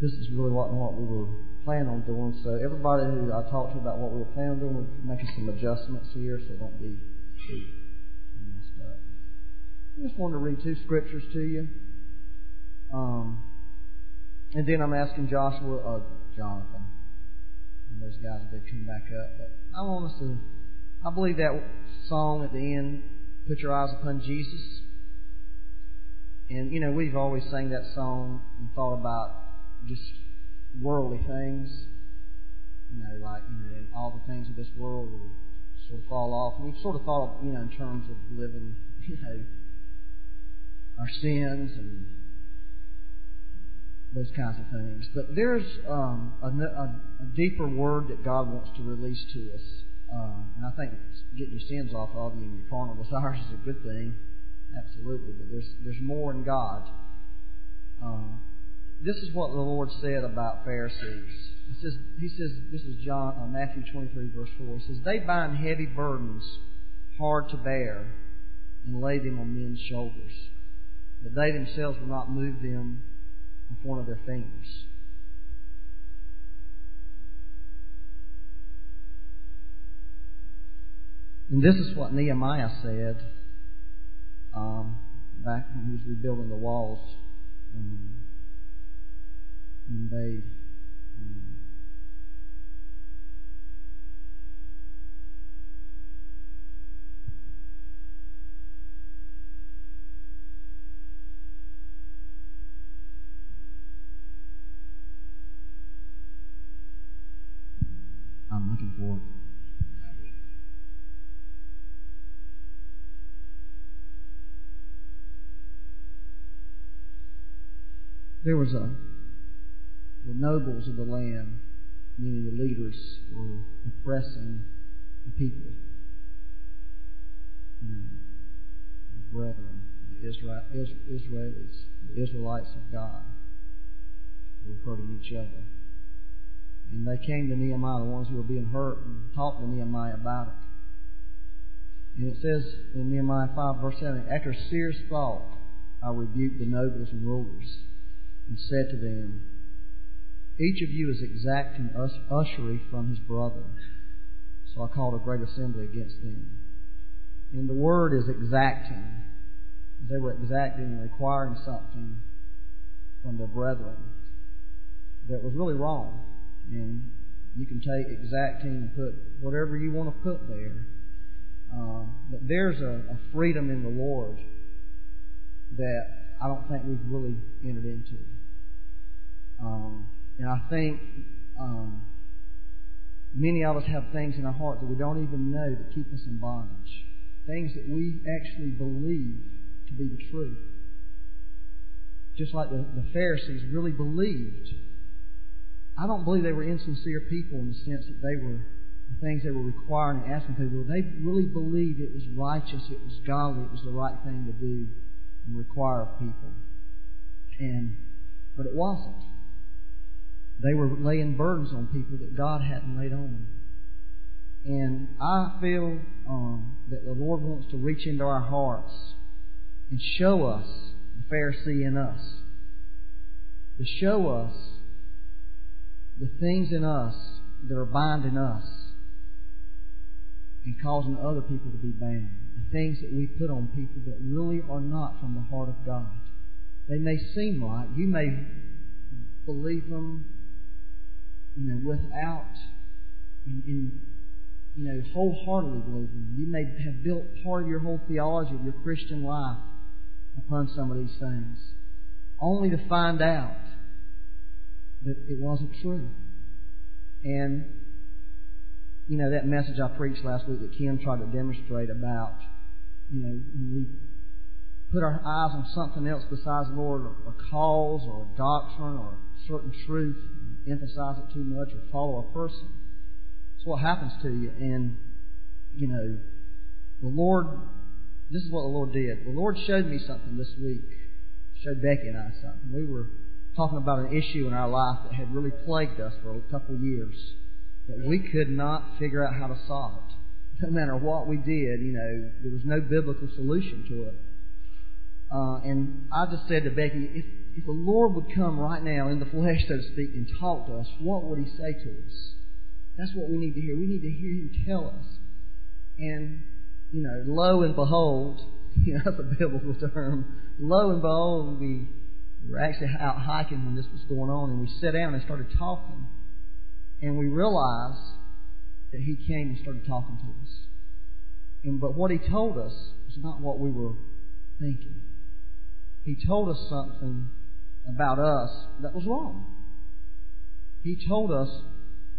this is really what, what we were planning on doing. So everybody who I talked to about what we were planning on doing, we're making some adjustments here so don't be too messed up. I just wanted to read two scriptures to you. Um, and then I'm asking Joshua, uh, Jonathan, and those guys if they come back up. But I want us to, I believe that song at the end, Put Your Eyes Upon Jesus. And, you know, we've always sang that song and thought about just worldly things. You know, like, you know, all the things of this world will sort of fall off. And we've sort of thought, you know, in terms of living, you know, our sins and those kinds of things. But there's um, a, a, a, deeper word that God wants to release to us. Uh, and I think getting your sins off of you and your carnal desires is a good thing. Absolutely. But there's, there's more in God. Uh, this is what the Lord said about Pharisees. He says, he says this is John, uh, Matthew 23, verse 4. He says, They bind heavy burdens hard to bear and lay them on men's shoulders, but they themselves will not move them with one of their fingers. And this is what Nehemiah said um, back when he was rebuilding the walls. Um, and they um, I'm looking for. There was a the nobles of the land, meaning the leaders, were oppressing the people. The brethren, the Israel, Israelis, the Israelites of God, were hurting each other. And they came to Nehemiah, the ones who were being hurt, and talked to Nehemiah about it. And it says in Nehemiah 5, verse 7, After serious thought, I rebuked the nobles and rulers, and said to them, Each of you is exacting usury from his brother. So I called a great assembly against them. And the word is exacting. They were exacting and requiring something from their brethren that was really wrong. And you can take exacting and put whatever you want to put there. Uh, but there's a, a freedom in the Lord that I don't think we've really entered into. Um, and I think um, many of us have things in our heart that we don't even know that keep us in bondage. Things that we actually believe to be the truth. Just like the, the Pharisees really believed I don't believe they were insincere people in the sense that they were the things they were requiring and asking people. They really believed it was righteous, it was godly, it was the right thing to do and require of people. And but it wasn't. They were laying burdens on people that God hadn't laid on them. And I feel um, that the Lord wants to reach into our hearts and show us the Pharisee in us. To show us the things in us that are binding us and causing other people to be bound. The things that we put on people that really are not from the heart of God. They may seem right. You may believe them, you know, without, in, in you know, wholeheartedly believe them. You may have built part of your whole theology of your Christian life upon some of these things, only to find out that it wasn't true. And, you know, that message I preached last week that Kim tried to demonstrate about, you know, when we put our eyes on something else besides the Lord, a cause or a doctrine or certain truth, emphasize it too much or follow a person. That's what happens to you. And, you know, the Lord, this is what the Lord did. The Lord showed me something this week. Showed Becky and I something. We were talking about an issue in our life that had really plagued us for a couple of years that we could not figure out how to solve it. No matter what we did, you know, there was no biblical solution to it. Uh, and I just said to Becky, if, if the Lord would come right now in the flesh, so to speak, and talk to us, what would He say to us? That's what we need to hear. We need to hear Him tell us. And, you know, lo and behold, you know, that's a biblical term. Lo and behold, we were actually out hiking when this was going on, and we sat down and started talking. And we realized that He came and started talking to us. And but what He told us was not what we were thinking. He told us something about us that was wrong. He told us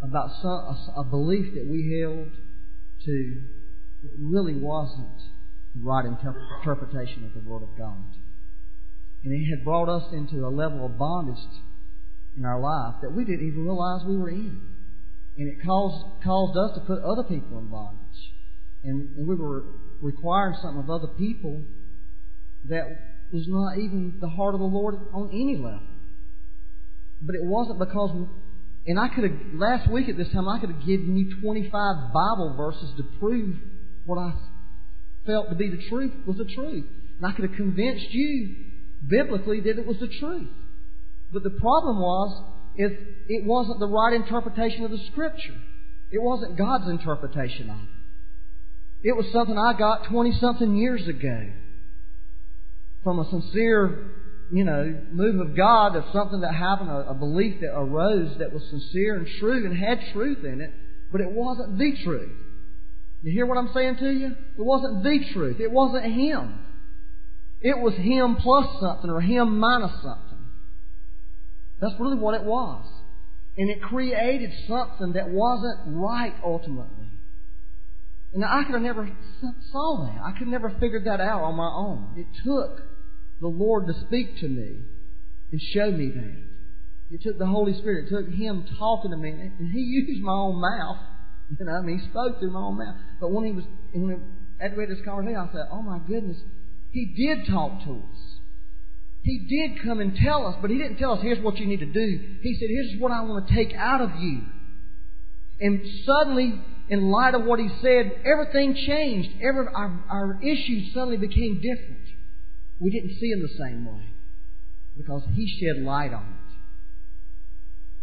about some, a, a belief that we held to that really wasn't the right interpretation of the Word of God. And it had brought us into a level of bondage in our life that we didn't even realize we were in. And it caused, caused us to put other people in bondage. And, and we were requiring something of other people that was not even the heart of the Lord on any level. But it wasn't because, and I could have, last week at this time, I could have given you 25 Bible verses to prove what I felt to be the truth was the truth. And I could have convinced you biblically that it was the truth. But the problem was, if it wasn't the right interpretation of the Scripture. It wasn't God's interpretation of it. It was something I got 20 something years ago from a sincere, you know, move of God of something that happened, a, a belief that arose that was sincere and true and had truth in it, but it wasn't the truth. You hear what I'm saying to you? It wasn't the truth. It wasn't Him. It was Him plus something or Him minus something. That's really what it was. And it created something that wasn't right ultimately. And I could have never saw that. I could have never figured that out on my own. It took the Lord to speak to me and show me that. It took the Holy Spirit. It took Him talking to me, and He used my own mouth. You know, I mean, He spoke through my own mouth. But when He was, when after we had this conversation, I said, "Oh my goodness, He did talk to us. He did come and tell us, but He didn't tell us, here's what you need to do. He said, here's what I want to take out of you. And suddenly, in light of what He said, everything changed. Every, our, our issues suddenly became different. We didn't see them the same way because He shed light on it.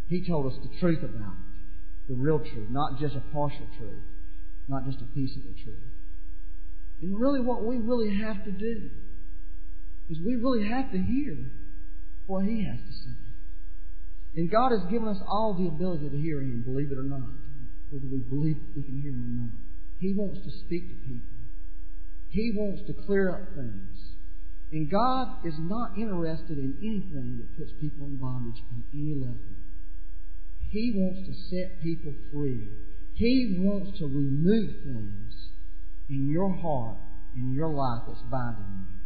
He told us the truth about it, the real truth, not just a partial truth, not just a piece of the truth. And really, what we really have to do is we really have to hear what He has to say. And God has given us all the ability to hear Him, believe it or not, whether we believe we can hear Him or not. He wants to speak to people. He wants to clear up things. And God is not interested in anything that puts people in bondage on any level. He wants to set people free. He wants to remove things in your heart, in your life that's binding you.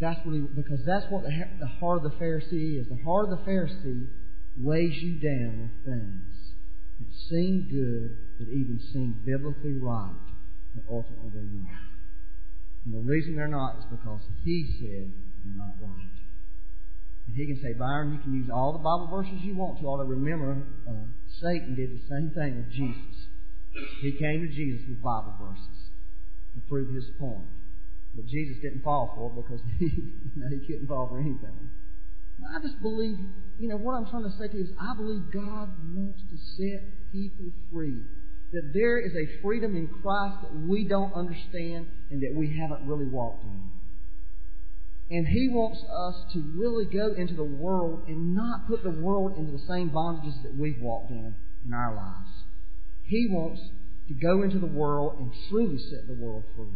That's what he, because that's what the, the heart of the Pharisee is. The heart of the Pharisee weighs you down with things that seem good, that even seem biblically right, but ultimately they're not. And the reason they're not is because he said they're not right. And he can say, Byron, you can use all the Bible verses you want to. Although remember, uh, Satan did the same thing with Jesus. He came to Jesus with Bible verses to prove his point. But Jesus didn't fall for it because he, you know, he couldn't fall for anything. I just believe, you know, what I'm trying to say to you is I believe God wants to set people free. That there is a freedom in Christ that we don't understand and that we haven't really walked in. And He wants us to really go into the world and not put the world into the same bondages that we've walked in in our lives. He wants to go into the world and truly set the world free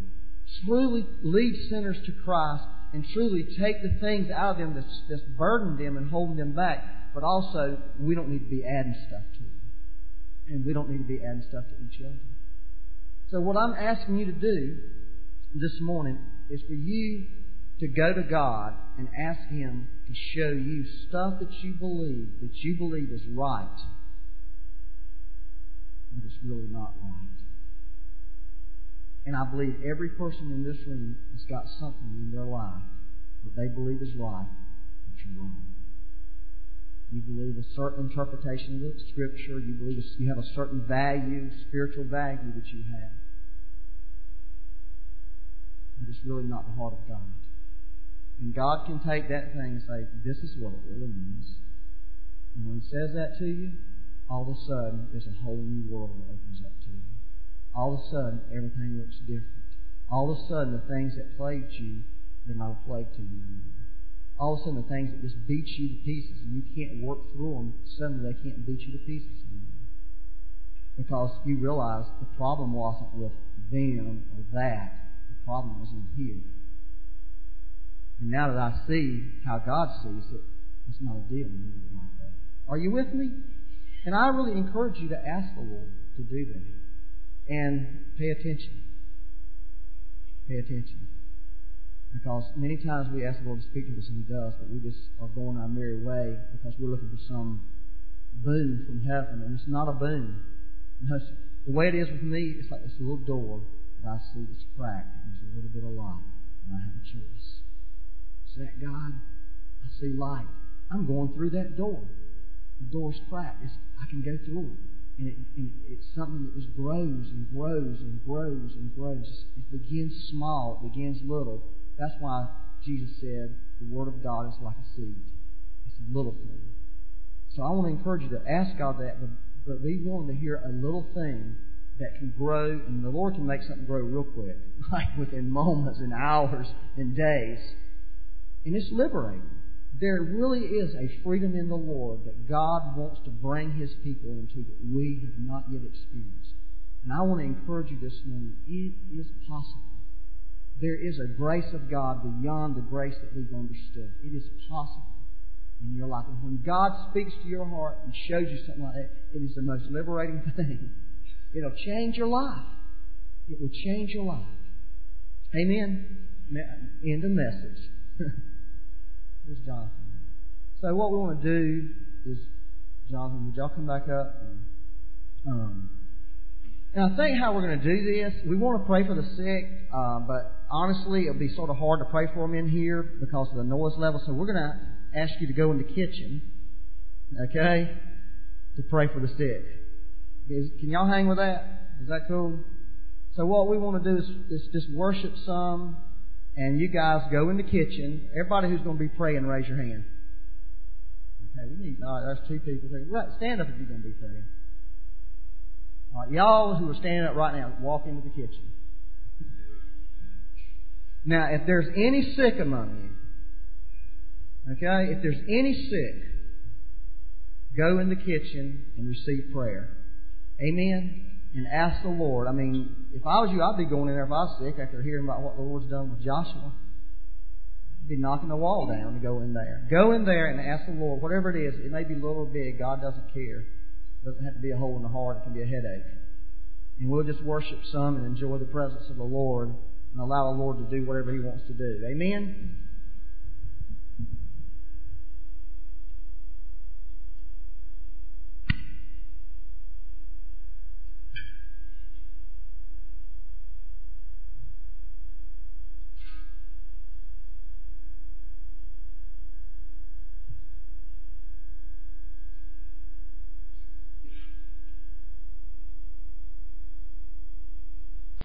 truly lead sinners to Christ and truly take the things out of them that's, that's burdened them and holding them back. But also, we don't need to be adding stuff. And we don't need to be adding stuff to each other. So what I'm asking you to do this morning is for you to go to God and ask Him to show you stuff that you believe, that you believe is right, but it's really not right. And I believe every person in this room has got something in their life that they believe is right, but you're wrong. You believe a certain interpretation of Scripture. You believe you have a certain value, spiritual value that you have. But it's really not the heart of God. And God can take that thing and say, this is what it really means. And when He says that to you, all of a sudden, there's a whole new world that opens up to you. All of a sudden, everything looks different. All of a sudden, the things that plagued you, they're not a plague to you anymore. All of a sudden, the things that just beat you to pieces and you can't work through them, suddenly they can't beat you to pieces anymore. Because you realize the problem wasn't with them or that. The problem was in here. And now that I see how God sees it, it's not a deal anymore like that. Are you with me? And I really encourage you to ask the Lord to do that. And pay attention. Pay attention. Because many times we ask the Lord to speak to us and He does, but we just are going our merry way because we're looking for some boon from heaven, and it's not a boon. The way it is with me, it's like this little door that I see that's cracked, and there's a little bit of light, and I have a choice. Is that God? I see light. I'm going through that door. The door's cracked. It's, I can go through it. And, it, and it's something that just grows and grows and grows and grows. It begins small, it begins little. That's why Jesus said the Word of God is like a seed. It's a little thing. So I want to encourage you to ask God that, but, be willing to hear a little thing that can grow, and the Lord can make something grow real quick, like within moments and hours and days. And it's liberating. There really is a freedom in the Lord that God wants to bring His people into that we have not yet experienced. And I want to encourage you this morning, it is possible. There is a grace of God beyond the grace that we've understood. It is possible in your life. And when God speaks to your heart and shows you something like that, it is the most liberating thing. It'll change your life. It will change your life. Amen. End of message. Where's Jonathan? So what we want to do is, Jonathan, would y'all come back up? And, um, and I think how we're going to do this, we want to pray for the sick, uh, but honestly, it'll be sort of hard to pray for them in here because of the noise level. So we're going to ask you to go in the kitchen, okay, to pray for the sick. Is, can y'all hang with that? Is that cool? So what we want to do is, is just worship some and you guys go in the kitchen. Everybody who's going to be praying, raise your hand. Okay, we need. All right, there's two people. Right, stand up if you're going to be praying. Right, y'all who are standing up right now, walk into the kitchen. Now, if there's any sick among you, okay, if there's any sick, go in the kitchen and receive prayer. Amen and ask the Lord. I mean, if I was you, I'd be going in there if I was sick after hearing about what the Lord's done with Joshua. I'd be knocking the wall down to go in there. Go in there and ask the Lord, whatever it is. It may be little or big. God doesn't care. Doesn't have to be a hole in the heart. It can be a headache. And we'll just worship some and enjoy the presence of the Lord and allow the Lord to do whatever He wants to do. Amen?